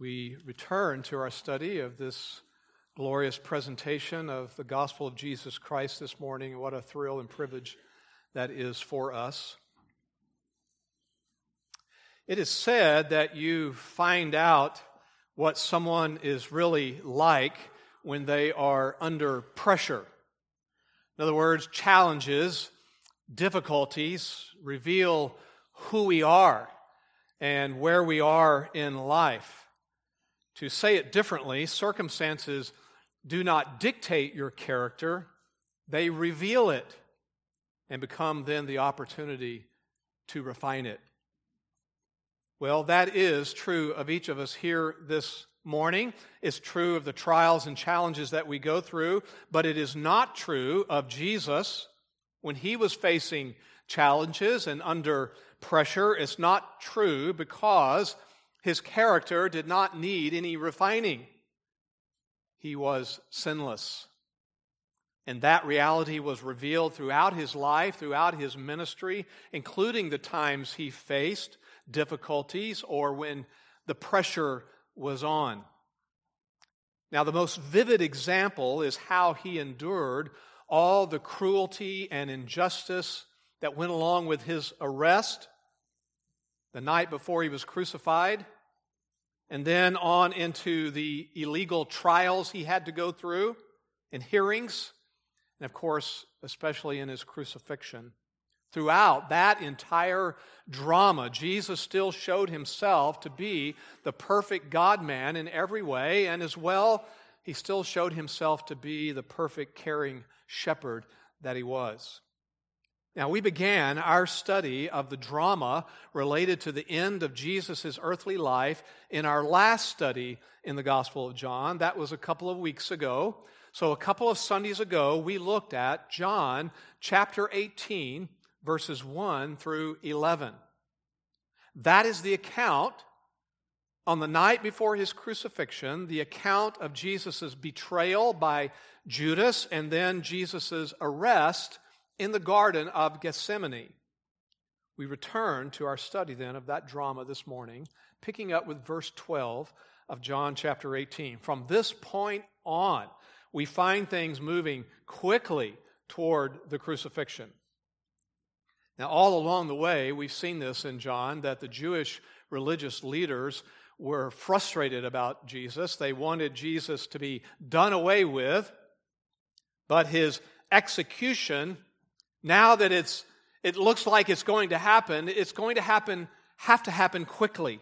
We return to our study of this glorious presentation of the gospel of Jesus Christ this morning. What a thrill and privilege that is for us. It is said that you find out what someone is really like when they are under pressure. In other words, challenges, difficulties reveal who we are and where we are in life. To say it differently, circumstances do not dictate your character, they reveal it and become then the opportunity to refine it. Well, that is true of each of us here this morning. It's true of the trials and challenges that we go through, but it is not true of Jesus when he was facing challenges and under pressure. It's not true because his character did not need any refining. He was sinless. And that reality was revealed throughout his life, throughout his ministry, including the times he faced difficulties or when the pressure was on. Now, the most vivid example is how he endured all the cruelty and injustice that went along with his arrest the night before he was crucified, and then on into the illegal trials he had to go through and hearings, and of course, especially in his crucifixion. Throughout that entire drama, Jesus still showed himself to be the perfect God man in every way, and as well, he still showed himself to be the perfect caring shepherd that he was. Now, we began our study of the drama related to the end of Jesus' earthly life in our last study in the Gospel of John. That was a couple of weeks ago. So, a couple of Sundays ago, we looked at John chapter 18, verses 1 through 11. That is the account on the night before his crucifixion, the account of Jesus' betrayal by Judas and then Jesus' arrest in the Garden of Gethsemane. We return to our study then of that drama this morning, picking up with verse 12 of John chapter 18. From this point on, we find things moving quickly toward the crucifixion. Now, all along the way, we've seen this in John that the Jewish religious leaders were frustrated about Jesus. They wanted Jesus to be done away with, but his execution now that it's, it looks like it's going to happen, it's going to happen, have to happen quickly.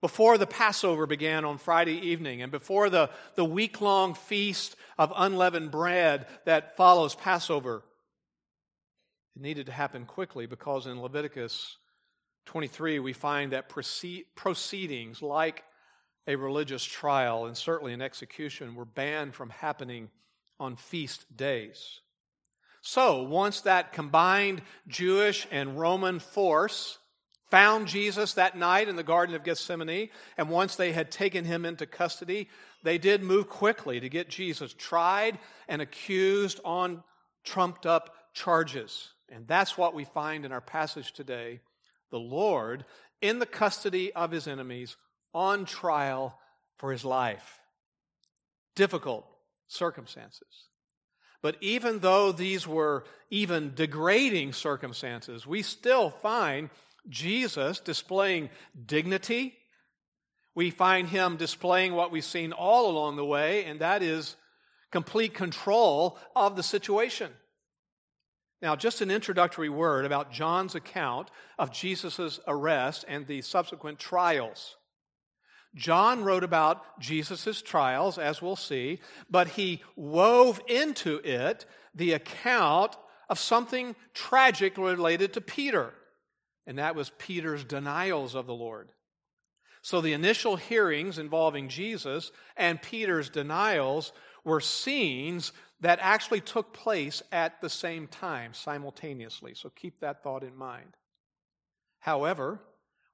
Before the Passover began on Friday evening and before the, the week long feast of unleavened bread that follows Passover, it needed to happen quickly because in Leviticus 23 we find that proceedings like a religious trial and certainly an execution were banned from happening on feast days. So, once that combined Jewish and Roman force found Jesus that night in the Garden of Gethsemane, and once they had taken him into custody, they did move quickly to get Jesus tried and accused on trumped up charges. And that's what we find in our passage today the Lord in the custody of his enemies on trial for his life. Difficult circumstances. But even though these were even degrading circumstances, we still find Jesus displaying dignity. We find him displaying what we've seen all along the way, and that is complete control of the situation. Now, just an introductory word about John's account of Jesus' arrest and the subsequent trials. John wrote about Jesus' trials, as we'll see, but he wove into it the account of something tragic related to Peter, and that was Peter's denials of the Lord. So the initial hearings involving Jesus and Peter's denials were scenes that actually took place at the same time, simultaneously. So keep that thought in mind. However,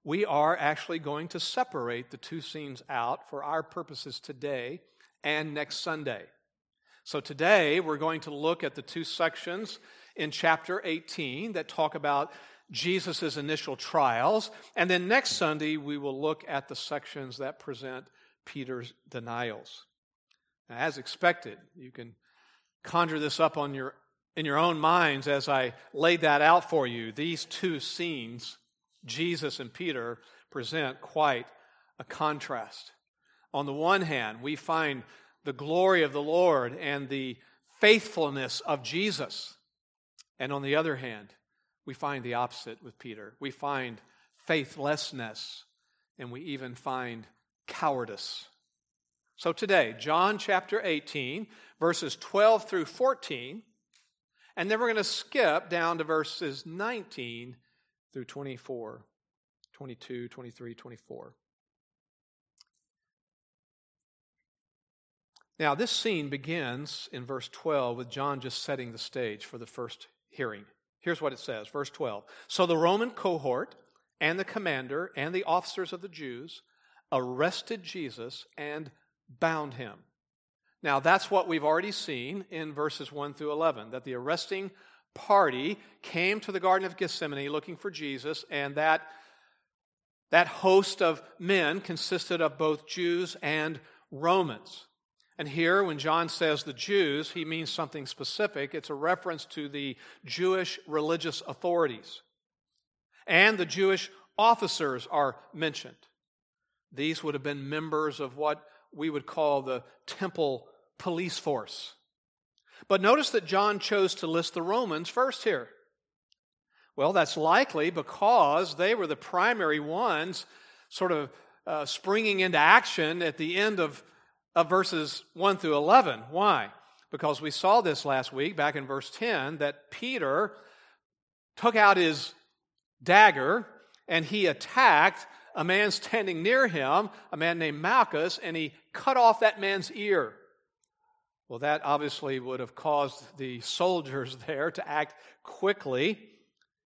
we are actually going to separate the two scenes out for our purposes today and next Sunday. So today we're going to look at the two sections in chapter 18 that talk about Jesus' initial trials. And then next Sunday, we will look at the sections that present Peter's denials. Now, as expected, you can conjure this up on your, in your own minds as I laid that out for you. These two scenes, Jesus and Peter, present quite a contrast. On the one hand, we find the glory of the Lord and the faithfulness of Jesus. And on the other hand, we find the opposite with Peter. We find faithlessness, and we even find cowardice. So today, John chapter 18, verses 12 through 14, and then we're going to skip down to verses 19 through 24, 22, 23, 24. Now, this scene begins in verse 12 with John just setting the stage for the first hearing. Here's what it says, verse 12. So the Roman cohort and the commander and the officers of the Jews arrested Jesus and bound him. Now, that's what we've already seen in verses 1 through 11 that the arresting party came to the Garden of Gethsemane looking for Jesus, and that, that host of men consisted of both Jews and Romans. And here, when John says the Jews, he means something specific. It's a reference to the Jewish religious authorities. And the Jewish officers are mentioned. These would have been members of what we would call the temple police force. But notice that John chose to list the Romans first here. Well, that's likely because they were the primary ones sort of uh, springing into action at the end of, of verses 1 through 11. Why? Because we saw this last week, back in verse 10, that Peter took out his dagger and he attacked a man standing near him, a man named Malchus, and he cut off that man's ear. Well, that obviously would have caused the soldiers there to act quickly.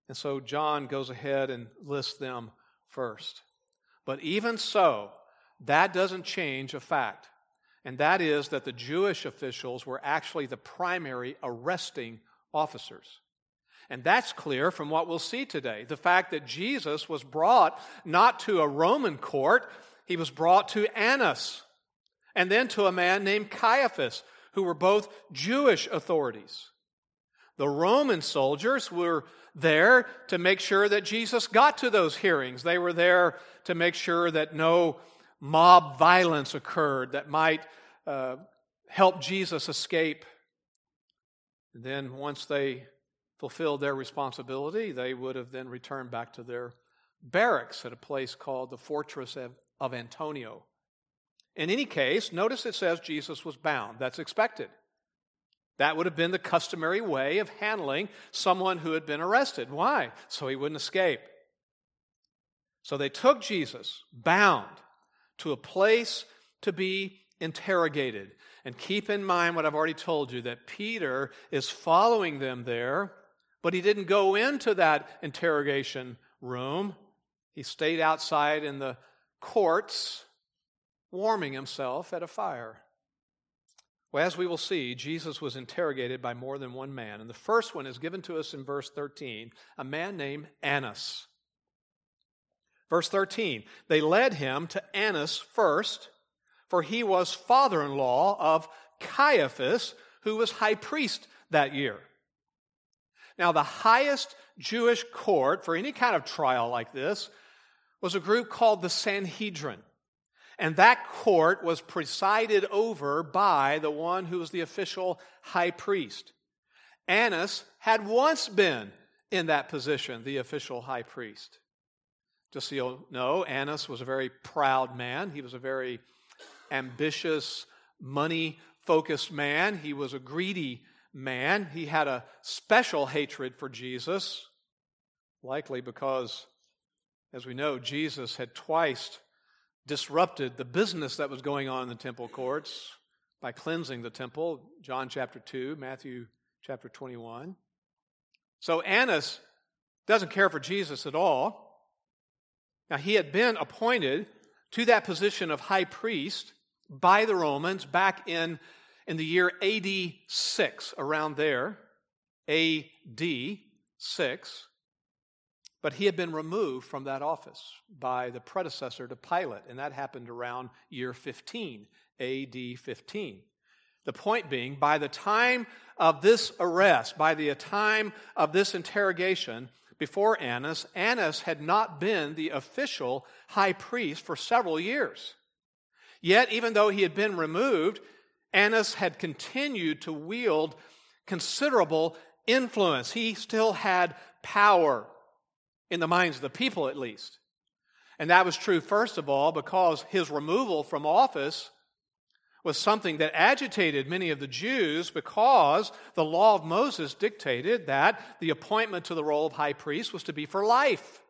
And so John goes ahead and lists them first. But even so, that doesn't change a fact. And that is that the Jewish officials were actually the primary arresting officers. And that's clear from what we'll see today. The fact that Jesus was brought not to a Roman court, he was brought to Annas, and then to a man named Caiaphas, who were both Jewish authorities. The Roman soldiers were there to make sure that Jesus got to those hearings. They were there to make sure that no mob violence occurred that might uh, help Jesus escape. And then, once they fulfilled their responsibility, they would have then returned back to their barracks at a place called the Fortress of, of Antonia. In any case, notice it says Jesus was bound. That's expected. That would have been the customary way of handling someone who had been arrested. Why? So he wouldn't escape. So they took Jesus bound to a place to be interrogated. And keep in mind what I've already told you that Peter is following them there but he didn't go into that interrogation room. He stayed outside in the courts, warming himself at a fire. Well, as we will see, Jesus was interrogated by more than one man. And the first one is given to us in verse 13 a man named Annas. Verse 13 They led him to Annas first, for he was father in law of Caiaphas, who was high priest that year. Now, the highest Jewish court for any kind of trial like this was a group called the Sanhedrin. And that court was presided over by the one who was the official high priest. Annas had once been in that position, the official high priest. Just so you know, Annas was a very proud man. He was a very ambitious, money focused man. He was a greedy man. He had a special hatred for Jesus, likely because, as we know, Jesus had twice disrupted the business that was going on in the temple courts by cleansing the temple. John chapter 2, Matthew chapter 21. So Annas doesn't care for Jesus at all. Now, he had been appointed to that position of high priest by the Romans back in in the year AD 6, around there, AD 6. But he had been removed from that office by the predecessor to Pilate, and that happened around year 15, AD 15. The point being, by the time of this arrest, by the time of this interrogation before Annas, Annas had not been the official high priest for several years. Yet, even though he had been removed, Annas had continued to wield considerable influence. He still had power in the minds of the people, at least. And that was true, first of all, because his removal from office was something that agitated many of the Jews because the law of Moses dictated that the appointment to the role of high priest was to be for life.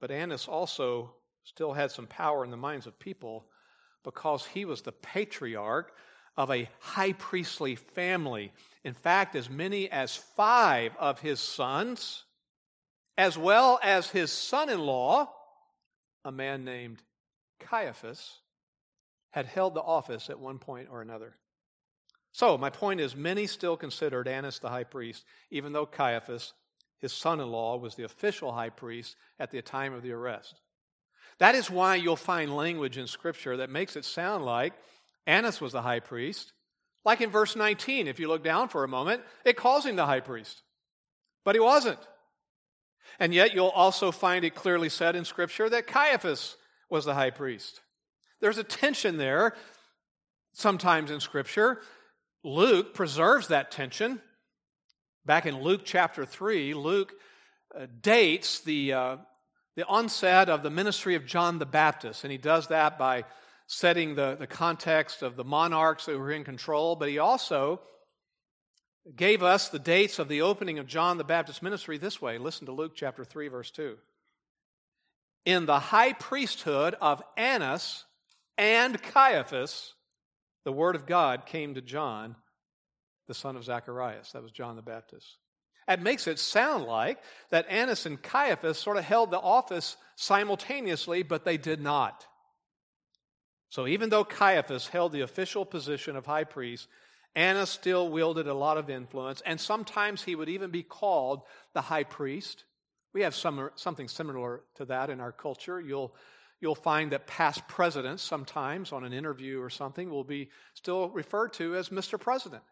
But Annas also still had some power in the minds of people because he was the patriarch of a high priestly family. In fact, as many as five of his sons, as well as his son in law, a man named Caiaphas, had held the office at one point or another. So, my point is, many still considered Annas the high priest, even though Caiaphas, his son in law, was the official high priest at the time of the arrest. That is why you'll find language in Scripture that makes it sound like Annas was the high priest. Like in verse 19, if you look down for a moment, it calls him the high priest. But he wasn't. And yet you'll also find it clearly said in Scripture that Caiaphas was the high priest. There's a tension there sometimes in Scripture. Luke preserves that tension. Back in Luke chapter 3, Luke uh, dates the, uh, the onset of the ministry of John the Baptist, and he does that by setting the, the context of the monarchs that were in control, but he also gave us the dates of the opening of John the Baptist ministry this way. Listen to Luke chapter 3, verse 2. In the high priesthood of Annas, and Caiaphas, the word of God came to John, the son of Zacharias. That was John the Baptist. It makes it sound like that Annas and Caiaphas sort of held the office simultaneously, but they did not. So even though Caiaphas held the official position of high priest, Annas still wielded a lot of influence, and sometimes he would even be called the high priest. We have some, something similar to that in our culture. You'll you'll find that past presidents sometimes on an interview or something will be still referred to as Mr. President.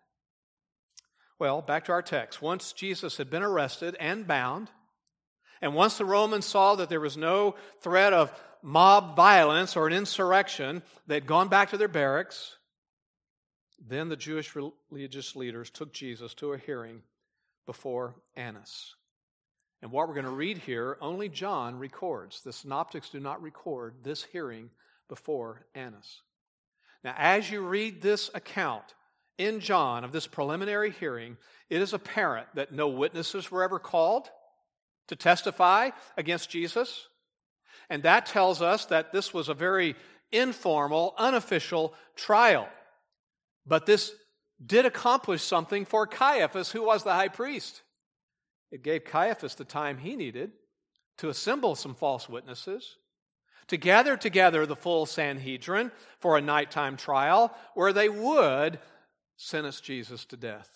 Well, back to our text. Once Jesus had been arrested and bound, and once the Romans saw that there was no threat of mob violence or an insurrection, they'd gone back to their barracks. Then the Jewish religious leaders took Jesus to a hearing before Annas. And what we're going to read here, only John records. The synoptics do not record this hearing before Annas. Now, as you read this account in John of this preliminary hearing, it is apparent that no witnesses were ever called to testify against Jesus. And that tells us that this was a very informal, unofficial trial. But this did accomplish something for Caiaphas, who was the high priest. It gave Caiaphas the time he needed to assemble some false witnesses, to gather together the full Sanhedrin for a nighttime trial where they would sentence Jesus to death.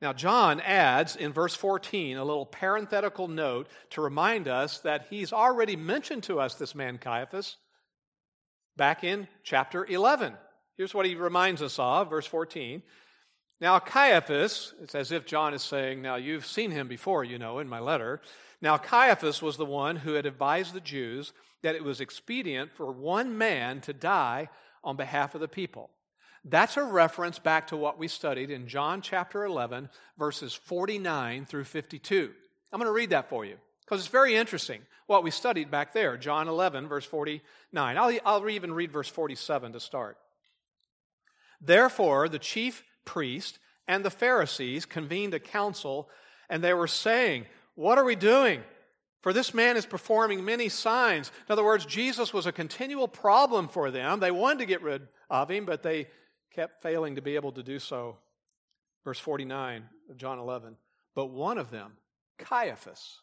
Now, John adds in verse 14 a little parenthetical note to remind us that he's already mentioned to us this man Caiaphas back in chapter 11. Here's what he reminds us of, verse 14. Now, Caiaphas, it's as if John is saying, Now, you've seen him before, you know, in my letter. Now, Caiaphas was the one who had advised the Jews that it was expedient for one man to die on behalf of the people. That's a reference back to what we studied in John chapter 11, verses 49 through 52. I'm going to read that for you because it's very interesting what we studied back there, John 11, verse 49. I'll, I'll even read verse 47 to start. Therefore, the chief priest and the Pharisees convened a council, and they were saying, What are we doing? For this man is performing many signs. In other words, Jesus was a continual problem for them. They wanted to get rid of him, but they kept failing to be able to do so. Verse 49 of John 11. But one of them, Caiaphas,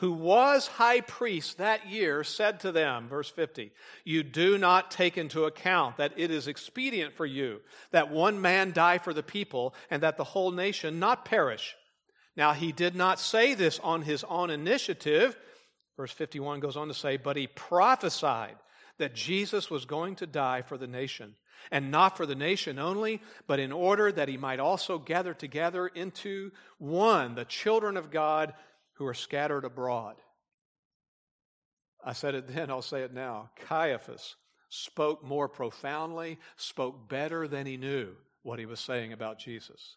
who was high priest that year, said to them, verse 50, You do not take into account that it is expedient for you that one man die for the people and that the whole nation not perish. Now, he did not say this on his own initiative. Verse 51 goes on to say, But he prophesied that Jesus was going to die for the nation, and not for the nation only, but in order that he might also gather together into one the children of God who are scattered abroad. I said it then, I'll say it now. Caiaphas spoke more profoundly, spoke better than he knew what he was saying about Jesus.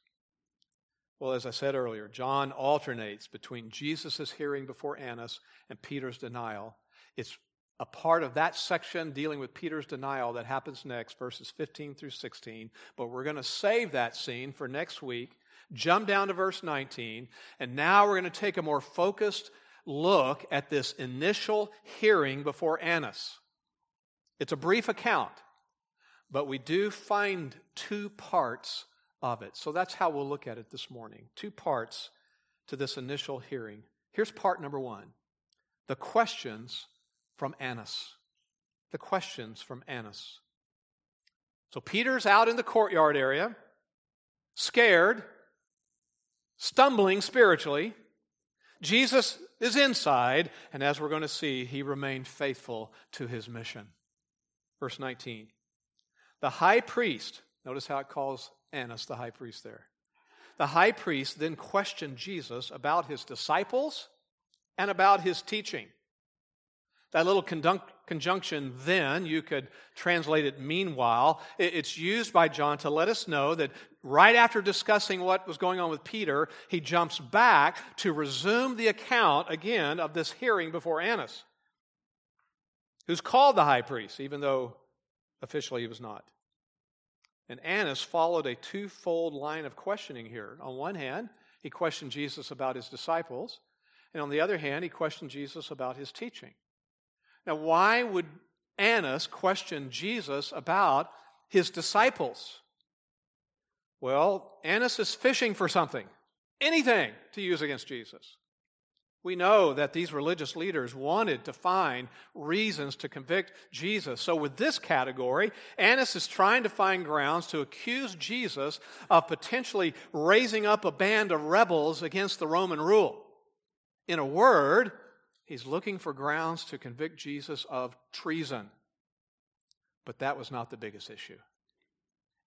Well, as I said earlier, John alternates between Jesus' hearing before Annas and Peter's denial. It's a part of that section dealing with Peter's denial that happens next, verses 15 through 16. But we're going to save that scene for next week, jump down to verse 19, and now we're going to take a more focused look at this initial hearing before Annas. It's a brief account, but we do find two parts of it. So that's how we'll look at it this morning. Two parts to this initial hearing. Here's part number one the questions from Annas. The questions from Annas. So Peter's out in the courtyard area, scared, stumbling spiritually. Jesus is inside, and as we're going to see, he remained faithful to his mission. Verse 19. The high priest, notice how it calls Annas the high priest there. The high priest then questioned Jesus about his disciples and about his teaching. That little conjunction, then, you could translate it meanwhile. It's used by John to let us know that right after discussing what was going on with Peter, he jumps back to resume the account again of this hearing before Annas, who's called the high priest, even though officially he was not. And Annas followed a twofold line of questioning here. On one hand, he questioned Jesus about his disciples, and on the other hand, he questioned Jesus about his teaching. Now, why would Annas question Jesus about his disciples? Well, Annas is fishing for something, anything to use against Jesus. We know that these religious leaders wanted to find reasons to convict Jesus. So, with this category, Annas is trying to find grounds to accuse Jesus of potentially raising up a band of rebels against the Roman rule. In a word, He's looking for grounds to convict Jesus of treason. But that was not the biggest issue.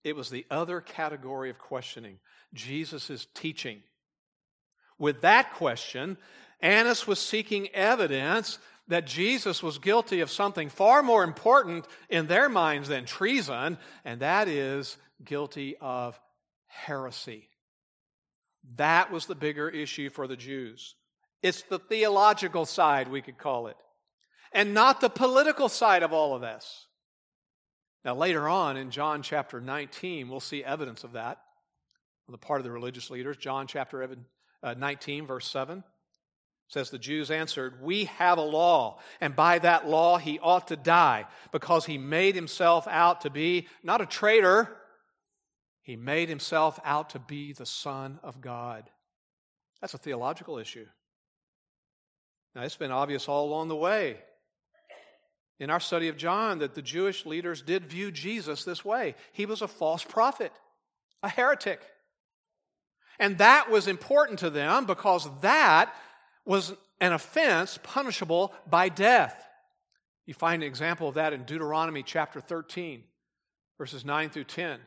It was the other category of questioning Jesus' teaching. With that question, Annas was seeking evidence that Jesus was guilty of something far more important in their minds than treason, and that is guilty of heresy. That was the bigger issue for the Jews. It's the theological side, we could call it, and not the political side of all of this. Now, later on in John chapter 19, we'll see evidence of that on the part of the religious leaders. John chapter uh, 19, verse 7 says the Jews answered, We have a law, and by that law he ought to die, because he made himself out to be not a traitor, he made himself out to be the Son of God. That's a theological issue. Now, it's been obvious all along the way in our study of John that the Jewish leaders did view Jesus this way. He was a false prophet, a heretic. And that was important to them because that was an offense punishable by death. You find an example of that in Deuteronomy chapter 13, verses 9 through 10.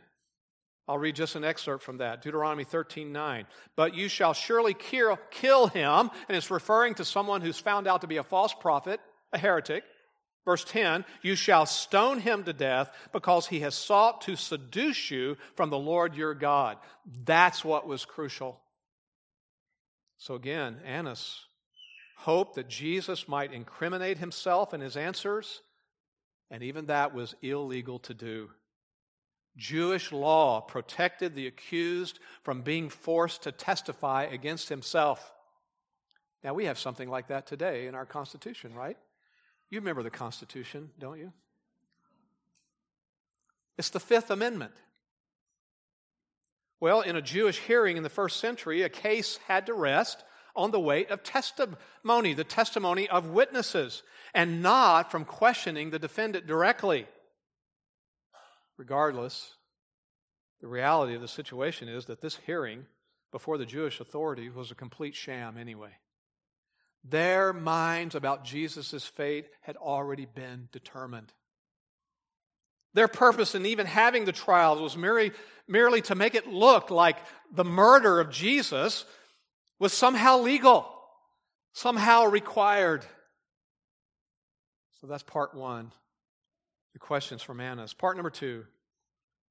I'll read just an excerpt from that Deuteronomy 13 9. But you shall surely kill, him, and it's referring to someone who's found out to be a false prophet, a heretic. Verse 10 You shall stone him to death because he has sought to seduce you from the Lord your God. That's what was crucial. So again, Annas hoped that Jesus might incriminate himself in his answers, and even that was illegal to do. Jewish law protected the accused from being forced to testify against himself. Now, we have something like that today in our Constitution, right? You remember the Constitution, don't you? It's the Fifth Amendment. Well, in a Jewish hearing in the first century, a case had to rest on the weight of testimony, the testimony of witnesses, and not from questioning the defendant directly. Regardless, the reality of the situation is that this hearing before the Jewish authorities was a complete sham anyway. Their minds about Jesus' fate had already been determined. Their purpose in even having the trials was merely, merely to make it look like the murder of Jesus was somehow legal, somehow required. So that's part one the questions from Annas. Part number two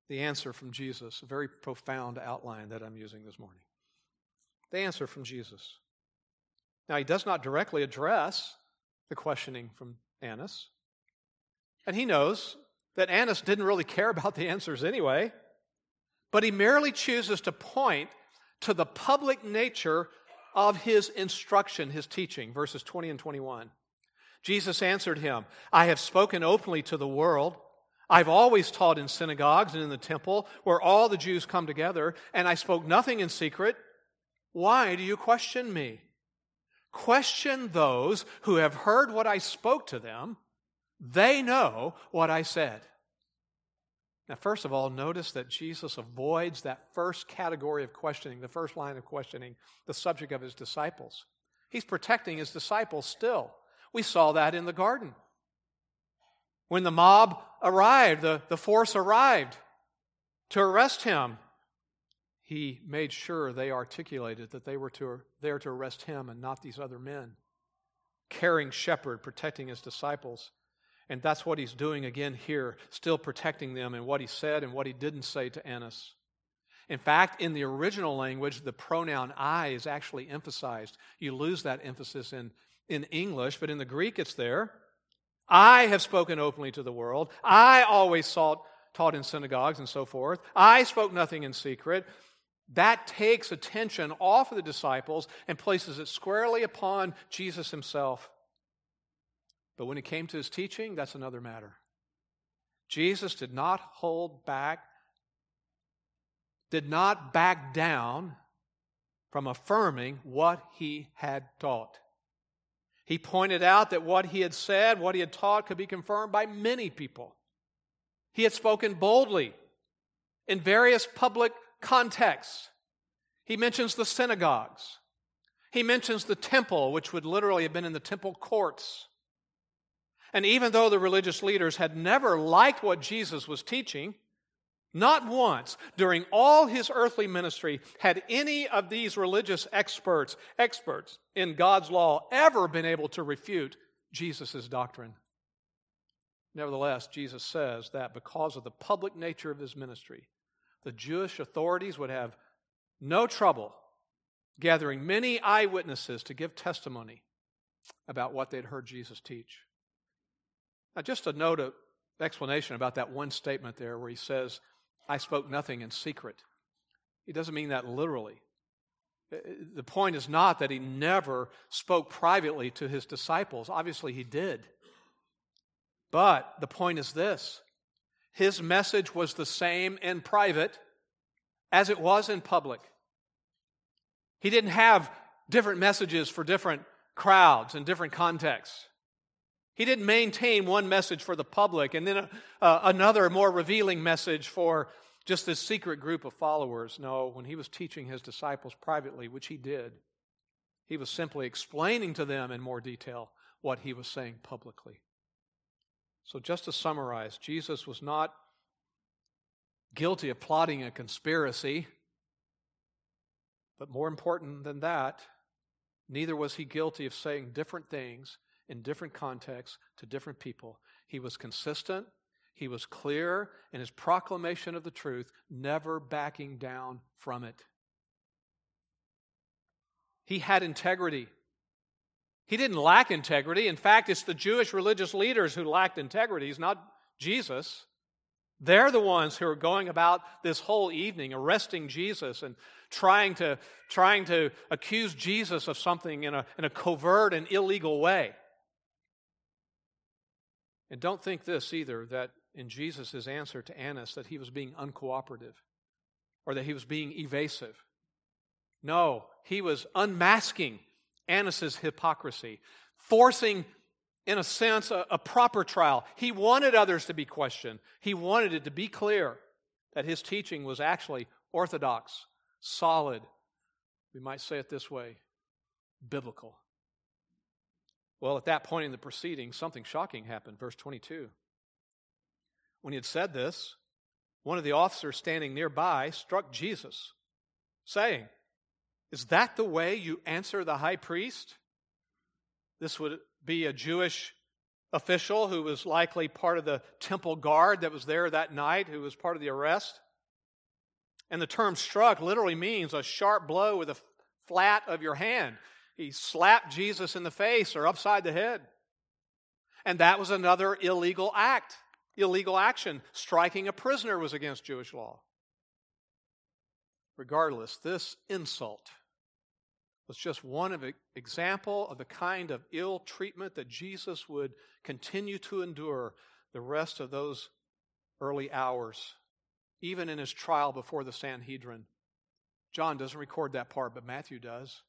the answer from Jesus, a very profound outline that I'm using this morning. The answer from Jesus. Now, he does not directly address the questioning from Annas. And he knows that Annas didn't really care about the answers anyway, but he merely chooses to point to the public nature of his instruction, his teaching, verses 20 and 21. Jesus answered him, I have spoken openly to the world. I've always taught in synagogues and in the temple where all the Jews come together, and I spoke nothing in secret. Why do you question me? Question those who have heard what I spoke to them. They know what I said. Now, first of all, notice that Jesus avoids that first category of questioning, the first line of questioning, the subject of his disciples. He's protecting his disciples still. We saw that in the garden. When the mob arrived, the, the force arrived to arrest him, he made sure they articulated that they were to, there to arrest him and not these other men. Caring shepherd, protecting his disciples. And that's what he's doing again here, still protecting them and what he said and what he didn't say to Annas. In fact, in the original language, the pronoun I is actually emphasized. You lose that emphasis in, in English, but in the Greek it's there. I have spoken openly to the world. I always taught, taught in synagogues and so forth. I spoke nothing in secret. That takes attention off of the disciples and places it squarely upon Jesus himself. But when it came to his teaching, that's another matter. Jesus did not hold back, did not back down from affirming what he had taught. He pointed out that what he had said, what he had taught, could be confirmed by many people. He had spoken boldly in various public contexts. He mentions the synagogues. He mentions the temple, which would literally have been in the temple courts. And even though the religious leaders had never liked what Jesus was teaching, not once during all his earthly ministry had any of these religious experts, experts in God's law, ever been able to refute Jesus' doctrine. Nevertheless, Jesus says that because of the public nature of his ministry, the Jewish authorities would have no trouble gathering many eyewitnesses to give testimony about what they'd heard Jesus teach. Now, just a note of explanation about that one statement there where he says, I spoke nothing in secret. He doesn't mean that literally. Uh, the point is not that he never spoke privately to his disciples. Obviously, he did. But the point is this his message was the same in private as it was in public. He didn't have different messages for different crowds and different contexts. He didn't maintain one message for the public and then a, uh, another more revealing message for just this secret group of followers. No, when he was teaching his disciples privately, which he did, he was simply explaining to them in more detail what he was saying publicly. So, just to summarize, Jesus was not guilty of plotting a conspiracy, but more important than that, neither was he guilty of saying different things in different contexts to different people. He was consistent, he was clear in his proclamation of the truth, never backing down from it. He had integrity. He didn't lack integrity. In fact, it's the Jewish religious leaders who lacked integrity, it's not Jesus. They're the ones who are going about this whole evening arresting Jesus and trying to, trying to accuse Jesus of something in a, in a covert and illegal way. And don't think this either that in Jesus' answer to Annas that he was being uncooperative or that he was being evasive. No, he was unmasking Annas' hypocrisy, forcing, in a sense, a, a proper trial. He wanted others to be questioned. He wanted it to be clear that his teaching was actually orthodox, solid, We might say it this way biblical. Well, at that point in the proceeding, something shocking happened. Verse 22. When he had said this, one of the officers standing nearby struck Jesus, saying, Is that the way you answer the high priest? This would be a Jewish official who was likely part of the temple guard that was there that night, who was part of the arrest. And the term struck literally means a sharp blow with the flat of your hand. He slapped Jesus in the face or upside the head. And that was another illegal act, illegal action. Striking a prisoner was against Jewish law. Regardless, this insult was just one of example of the kind of ill treatment that Jesus would continue to endure the rest of those early hours, even in his trial before the Sanhedrin. John doesn't record that part, but Matthew does.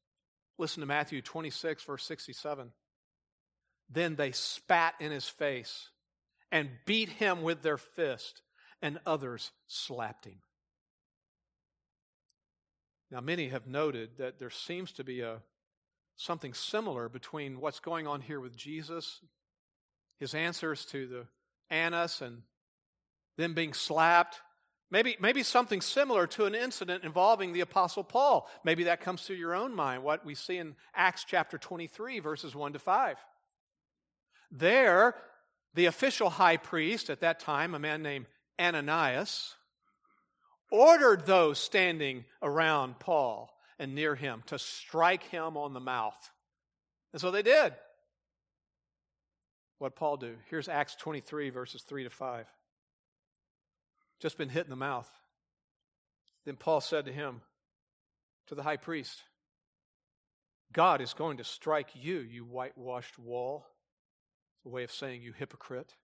Listen to Matthew 26, verse 67. Then they spat in his face and beat him with their fist, and others slapped him. Now, many have noted that there seems to be a something similar between what's going on here with Jesus, his answers to the Annas, and them being slapped. Maybe, maybe something similar to an incident involving the Apostle Paul. Maybe that comes to your own mind, what we see in Acts chapter 23, verses 1 to 5. There, the official high priest at that time, a man named Ananias, ordered those standing around Paul and near him to strike him on the mouth. And so they did. What Paul do? Here's Acts 23, verses 3 to 5. Just been hit in the mouth. Then Paul said to him, to the high priest, God is going to strike you, you whitewashed wall. A way of saying, you hypocrite.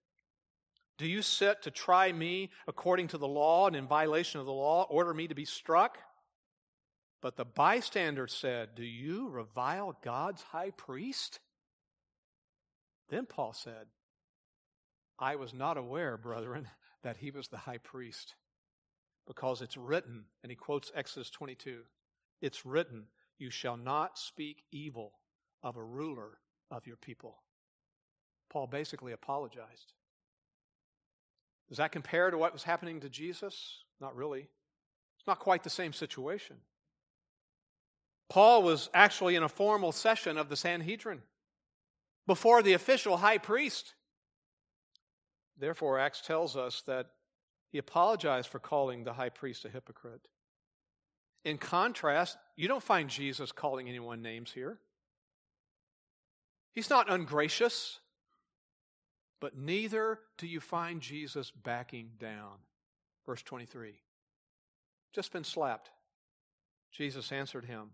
Do you sit to try me according to the law and in violation of the law, order me to be struck? But the bystander said, Do you revile God's high priest? Then Paul said, I was not aware, brethren, that he was the high priest, because it's written, and he quotes Exodus 22 it's written, You shall not speak evil of a ruler of your people. Paul basically apologized. Does that compare to what was happening to Jesus? Not really. It's not quite the same situation. Paul was actually in a formal session of the Sanhedrin before the official high priest. Therefore, Acts tells us that he apologized for calling the high priest a hypocrite. In contrast, you don't find Jesus calling anyone names here. He's not ungracious. But neither do you find Jesus backing down. Verse 23. Just been slapped. Jesus answered him,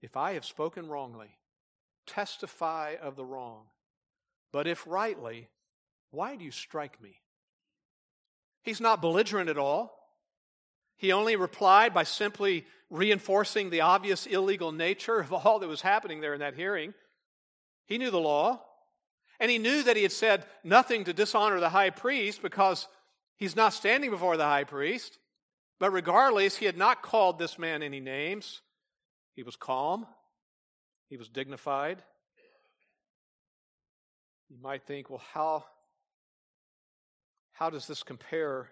If I have spoken wrongly, testify of the wrong. But if rightly, why do you strike me? He's not belligerent at all. He only replied by simply reinforcing the obvious illegal nature of all that was happening there in that hearing. He knew the law. And he knew that he had said nothing to dishonor the high priest because he's not standing before the high priest. But regardless, he had not called this man any names. He was calm, he was dignified. You might think, well, how, how does this compare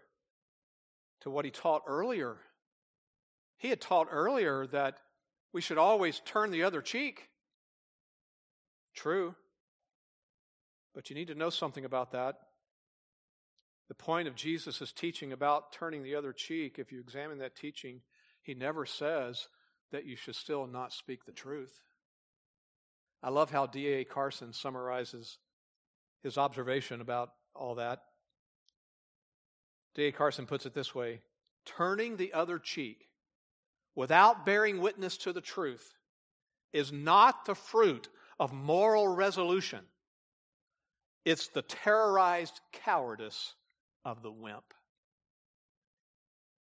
to what he taught earlier? He had taught earlier that we should always turn the other cheek. True. But you need to know something about that. The point of Jesus' teaching about turning the other cheek, if you examine that teaching, he never says that you should still not speak the truth. I love how D.A. Carson summarizes his observation about all that. D.A. Carson puts it this way turning the other cheek without bearing witness to the truth is not the fruit of moral resolution it's the terrorized cowardice of the wimp.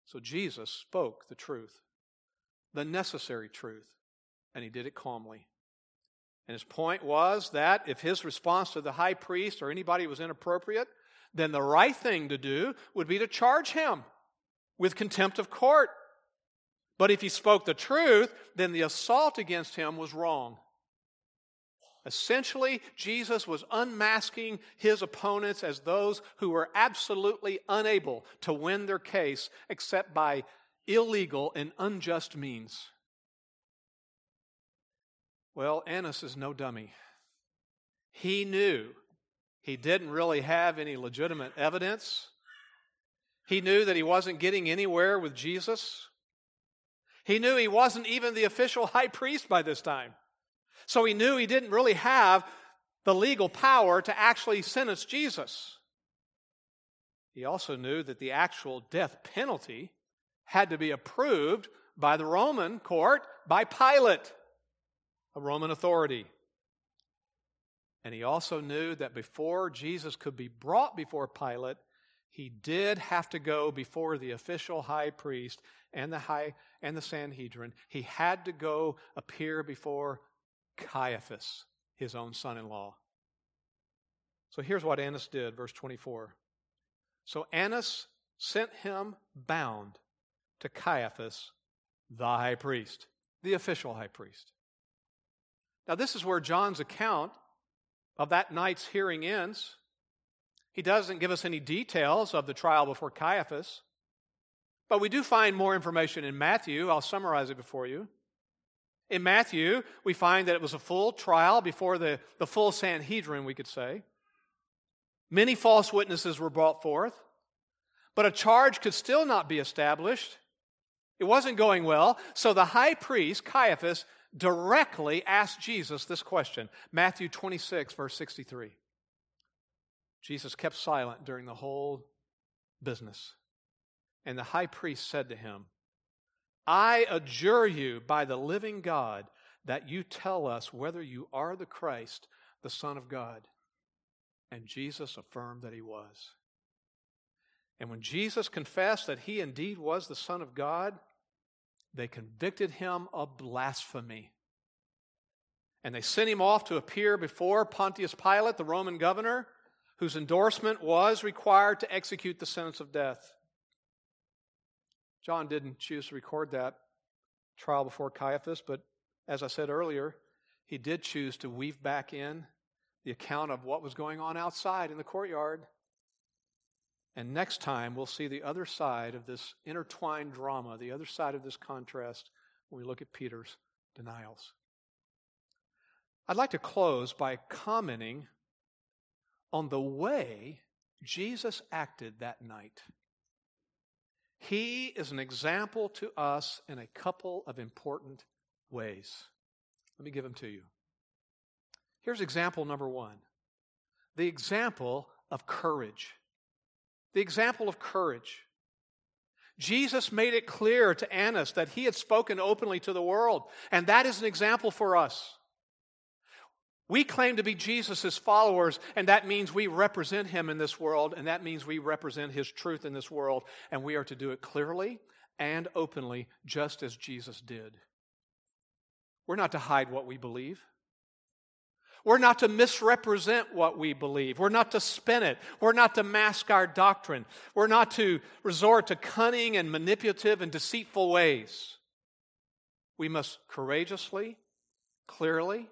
So Jesus spoke the truth, the necessary truth, and he did it calmly. And his point was that if his response to the high priest or anybody was inappropriate, then the right thing to do would be to charge him with contempt of court. But if he spoke the truth, then the assault against him was wrong. Essentially, Jesus was unmasking his opponents as those who were absolutely unable to win their case except by illegal and unjust means. Well, Annas is no dummy. He knew he didn't really have any legitimate evidence. He knew that he wasn't getting anywhere with Jesus. He knew he wasn't even the official high priest by this time. So he knew he didn't really have the legal power to actually sentence Jesus. He also knew that the actual death penalty had to be approved by the Roman court, by Pilate, a Roman authority. And he also knew that before Jesus could be brought before Pilate, he did have to go before the official high priest and the high and the Sanhedrin. He had to go appear before Caiaphas, his own son in law. So here's what Annas did, verse 24. So Annas sent him bound to Caiaphas, the high priest, the official high priest. Now, this is where John's account of that night's hearing ends. He doesn't give us any details of the trial before Caiaphas, but we do find more information in Matthew. I'll summarize it before you. In Matthew, we find that it was a full trial before the, the full Sanhedrin, we could say. Many false witnesses were brought forth, but a charge could still not be established. It wasn't going well, so the high priest, Caiaphas, directly asked Jesus this question Matthew 26, verse 63. Jesus kept silent during the whole business. And the high priest said to him, I adjure you by the living God that you tell us whether you are the Christ, the Son of God. And Jesus affirmed that he was. And when Jesus confessed that he indeed was the Son of God, they convicted him of blasphemy. And they sent him off to appear before Pontius Pilate, the Roman governor, whose endorsement was required to execute the sentence of death. John didn't choose to record that trial before Caiaphas, but as I said earlier, he did choose to weave back in the account of what was going on outside in the courtyard. And next time, we'll see the other side of this intertwined drama, the other side of this contrast, when we look at Peter's denials. I'd like to close by commenting on the way Jesus acted that night. He is an example to us in a couple of important ways. Let me give them to you. Here's example number one the example of courage. The example of courage. Jesus made it clear to Annas that he had spoken openly to the world, and that is an example for us. We claim to be Jesus' followers, and that means we represent him in this world, and that means we represent his truth in this world, and we are to do it clearly and openly, just as Jesus did. We're not to hide what we believe. We're not to misrepresent what we believe. We're not to spin it. We're not to mask our doctrine. We're not to resort to cunning and manipulative and deceitful ways. We must courageously, clearly,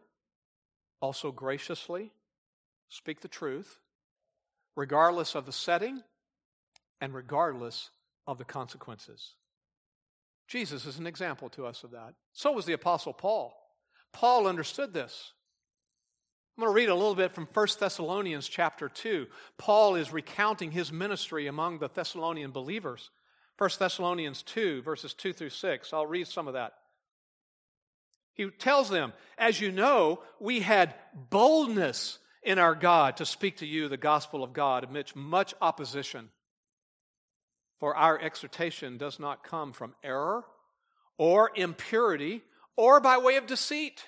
also graciously speak the truth, regardless of the setting and regardless of the consequences. Jesus is an example to us of that. So was the Apostle Paul. Paul understood this. I'm going to read a little bit from 1 Thessalonians chapter 2. Paul is recounting his ministry among the Thessalonian believers. 1 Thessalonians 2, verses 2 through 6. I'll read some of that. He tells them, As you know, we had boldness in our God to speak to you the gospel of God amidst much opposition. For our exhortation does not come from error or impurity or by way of deceit.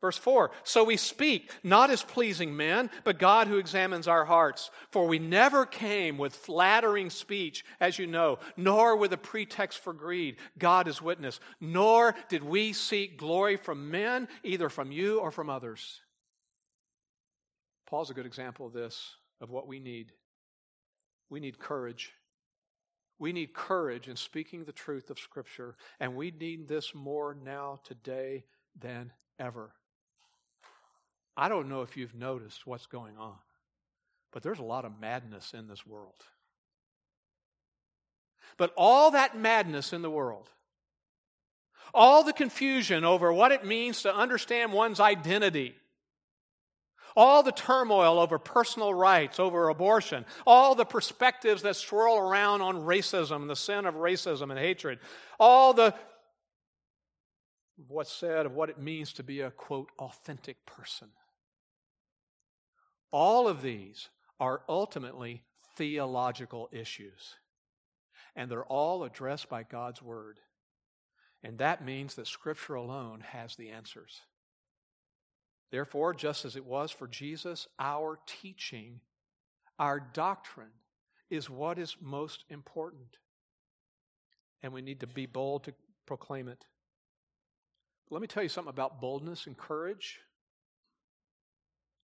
Verse 4 So we speak, not as pleasing men, but God who examines our hearts. For we never came with flattering speech, as you know, nor with a pretext for greed. God is witness. Nor did we seek glory from men, either from you or from others. Paul's a good example of this, of what we need. We need courage. We need courage in speaking the truth of Scripture, and we need this more now today than ever. I don't know if you've noticed what's going on, but there's a lot of madness in this world. But all that madness in the world, all the confusion over what it means to understand one's identity, all the turmoil over personal rights, over abortion, all the perspectives that swirl around on racism, the sin of racism and hatred, all the what's said of what it means to be a quote authentic person. All of these are ultimately theological issues, and they're all addressed by God's Word. And that means that Scripture alone has the answers. Therefore, just as it was for Jesus, our teaching, our doctrine, is what is most important. And we need to be bold to proclaim it. Let me tell you something about boldness and courage.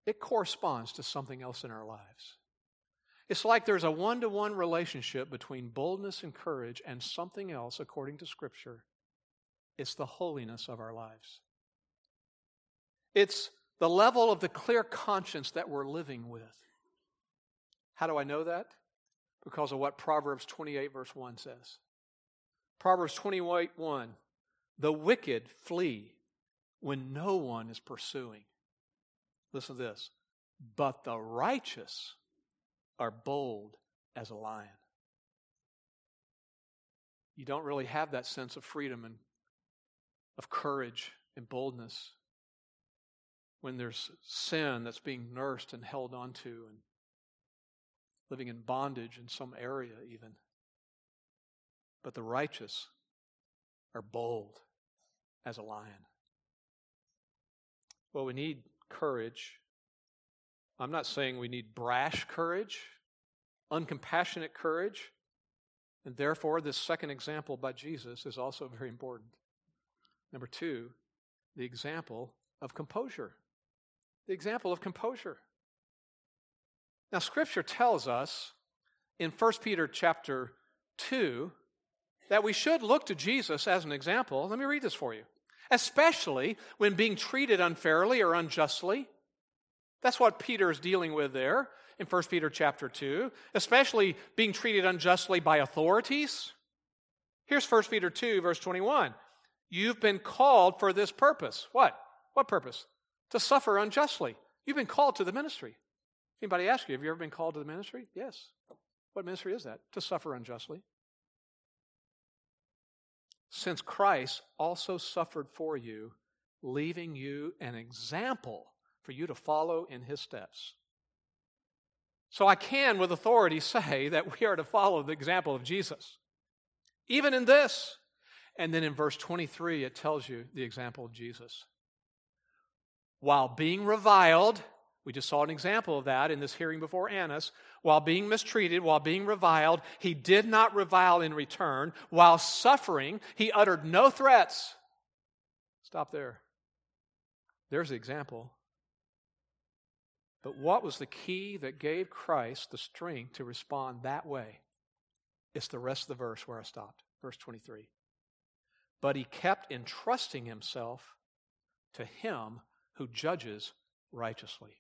It corresponds to something else in our lives. It's like there's a one to one relationship between boldness and courage and something else according to Scripture. It's the holiness of our lives. It's the level of the clear conscience that we're living with. How do I know that? Because of what Proverbs 28, verse 1 says. Proverbs 28, 1 The wicked flee when no one is pursuing. Listen to this. But the righteous are bold as a lion. You don't really have that sense of freedom and of courage and boldness when there's sin that's being nursed and held onto and living in bondage in some area, even. But the righteous are bold as a lion. Well, we need courage. I'm not saying we need brash courage, uncompassionate courage. And therefore, this second example by Jesus is also very important. Number two, the example of composure. The example of composure. Now, Scripture tells us in 1 Peter chapter 2 that we should look to Jesus as an example. Let me read this for you. Especially when being treated unfairly or unjustly. That's what Peter is dealing with there in 1 Peter chapter 2. Especially being treated unjustly by authorities. Here's 1 Peter 2, verse 21. You've been called for this purpose. What? What purpose? To suffer unjustly. You've been called to the ministry. Anybody ask you, have you ever been called to the ministry? Yes. What ministry is that? To suffer unjustly. Since Christ also suffered for you, leaving you an example for you to follow in his steps. So I can, with authority, say that we are to follow the example of Jesus. Even in this, and then in verse 23, it tells you the example of Jesus. While being reviled, we just saw an example of that in this hearing before Annas. While being mistreated, while being reviled, he did not revile in return. While suffering, he uttered no threats. Stop there. There's the example. But what was the key that gave Christ the strength to respond that way? It's the rest of the verse where I stopped, verse 23 but he kept entrusting himself to him who judges righteously.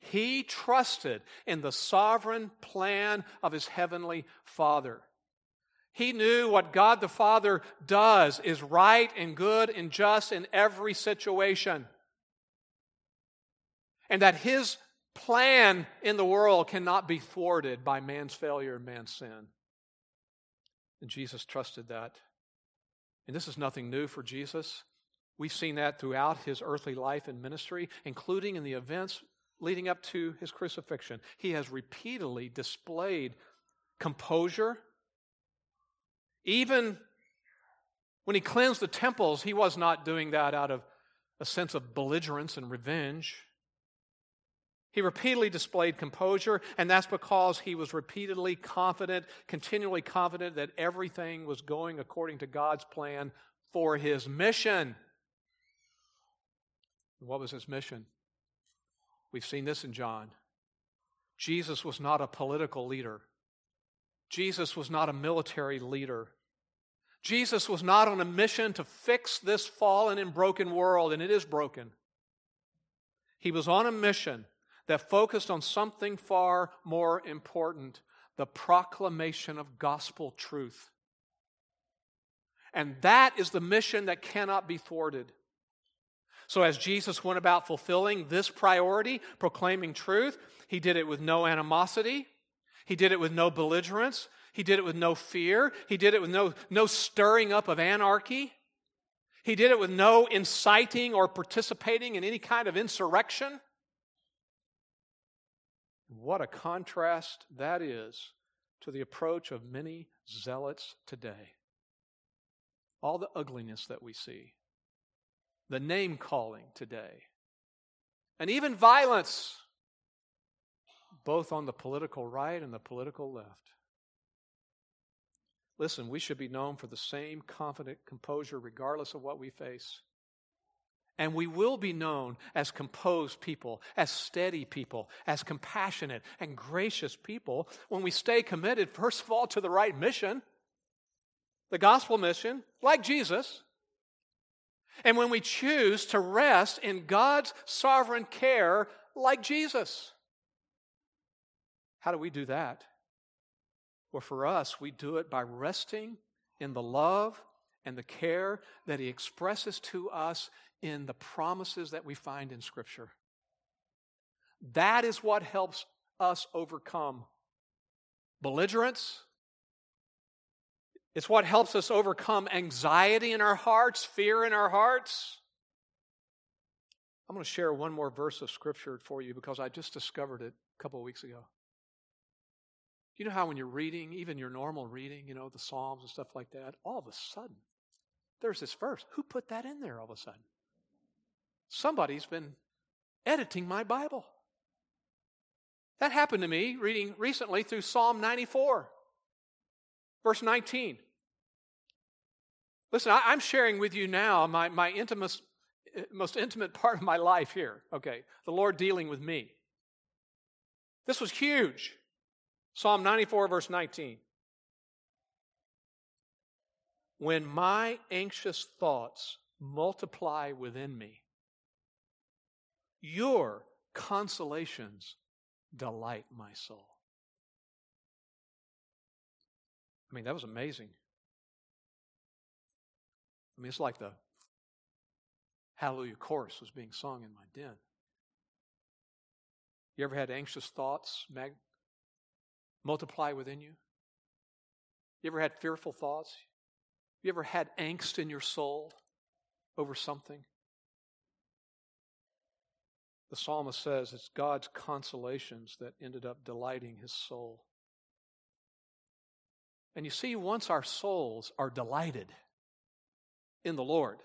He trusted in the sovereign plan of his heavenly Father. He knew what God the Father does is right and good and just in every situation. And that his plan in the world cannot be thwarted by man's failure and man's sin. And Jesus trusted that. And this is nothing new for Jesus. We've seen that throughout his earthly life and ministry, including in the events leading up to his crucifixion. He has repeatedly displayed composure. Even when he cleansed the temples, he was not doing that out of a sense of belligerence and revenge. He repeatedly displayed composure, and that's because he was repeatedly confident, continually confident that everything was going according to God's plan for his mission. what was his mission? We've seen this in John. Jesus was not a political leader. Jesus was not a military leader. Jesus was not on a mission to fix this fallen and broken world, and it is broken. He was on a mission that focused on something far more important the proclamation of gospel truth. And that is the mission that cannot be thwarted. So, as Jesus went about fulfilling this priority, proclaiming truth, he did it with no animosity, he did it with no belligerence, he did it with no fear, he did it with no, no stirring up of anarchy. He did it with no inciting or participating in any kind of insurrection. What a contrast that is to the approach of many zealots today. All the ugliness that we see, the name calling today, and even violence, both on the political right and the political left. Listen, we should be known for the same confident composure regardless of what we face. And we will be known as composed people, as steady people, as compassionate and gracious people when we stay committed, first of all, to the right mission, the gospel mission, like Jesus. And when we choose to rest in God's sovereign care, like Jesus. How do we do that? Well, for us, we do it by resting in the love and the care that He expresses to us in the promises that we find in Scripture. That is what helps us overcome belligerence. It's what helps us overcome anxiety in our hearts, fear in our hearts. I'm going to share one more verse of Scripture for you because I just discovered it a couple of weeks ago. You know how when you're reading, even your normal reading, you know, the Psalms and stuff like that, all of a sudden, there's this verse. Who put that in there all of a sudden? somebody's been editing my Bible. That happened to me reading recently through Psalm 94, verse 19. Listen, I, am sharing with you now my, my intimate, most intimate part of my life here. Okay, the Lord dealing with me. This was huge. Psalm 94, verse 19. When my anxious thoughts multiply within me, your consolations delight my soul. I mean, that was amazing. I mean, it's like the Hallelujah chorus was being sung in my den. You ever had anxious thoughts mag- multiply within you? You ever had fearful thoughts? You ever had angst in your soul over something? The psalmist says it's God's consolations that ended up delighting his soul. And you see, once our souls are delighted in the Lord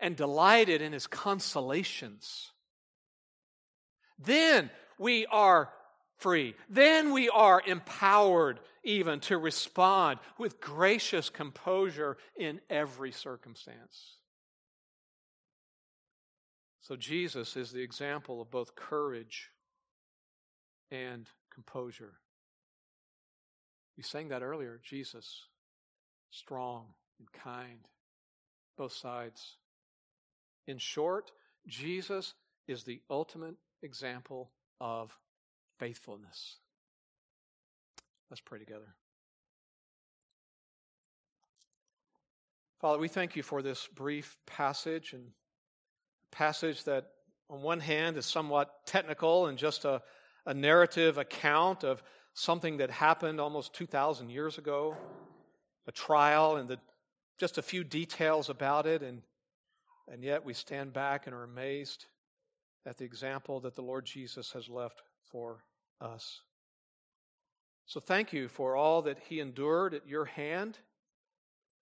and delighted in his consolations, then we are free. Then we are empowered even to respond with gracious composure in every circumstance. So Jesus is the example of both courage and composure. We sang that earlier. Jesus, strong and kind, both sides. In short, Jesus is the ultimate example of faithfulness. Let's pray together. Father, we thank you for this brief passage and passage that, on one hand, is somewhat technical and just a, a narrative account of something that happened almost 2,000 years ago, a trial, and the, just a few details about it. And, and yet we stand back and are amazed at the example that the Lord Jesus has left for us. So thank you for all that he endured at your hand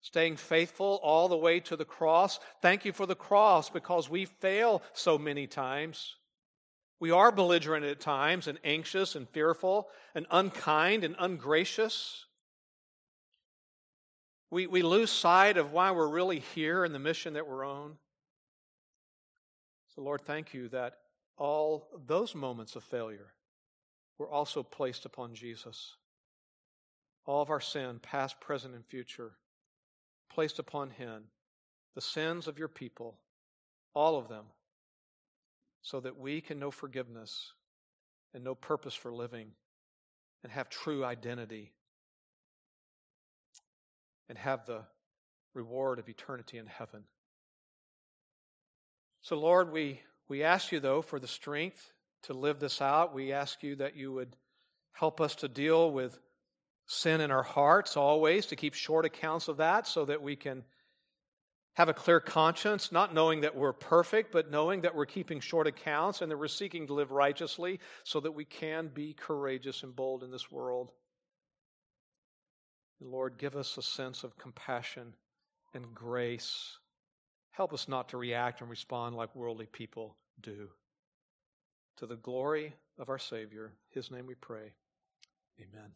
staying faithful all the way to the cross. Thank you for the cross because we fail so many times. We are belligerent at times and anxious and fearful and unkind and ungracious. We, we lose sight of why we're really here and the mission that we're on. So, Lord, thank you that all those moments of failure were also placed upon Jesus. all of our sin, past, present, and future, placed upon Him, the sins of your people, all of them, so that we can know forgiveness and know purpose for living and have true identity and have the reward of eternity in heaven. So, Lord, we, we ask you, though, for the strength to live this out. We ask you that you would help us to deal with sin in our hearts always, to keep short accounts of that so that we can have a clear conscience, not knowing that we're perfect, but knowing that we're keeping short accounts and that we're seeking to live righteously so that we can be courageous and bold in this world. Lord, give us a sense of compassion and grace. Help us not to react and respond like worldly people do. To the glory of our Savior, His name we pray. Amen.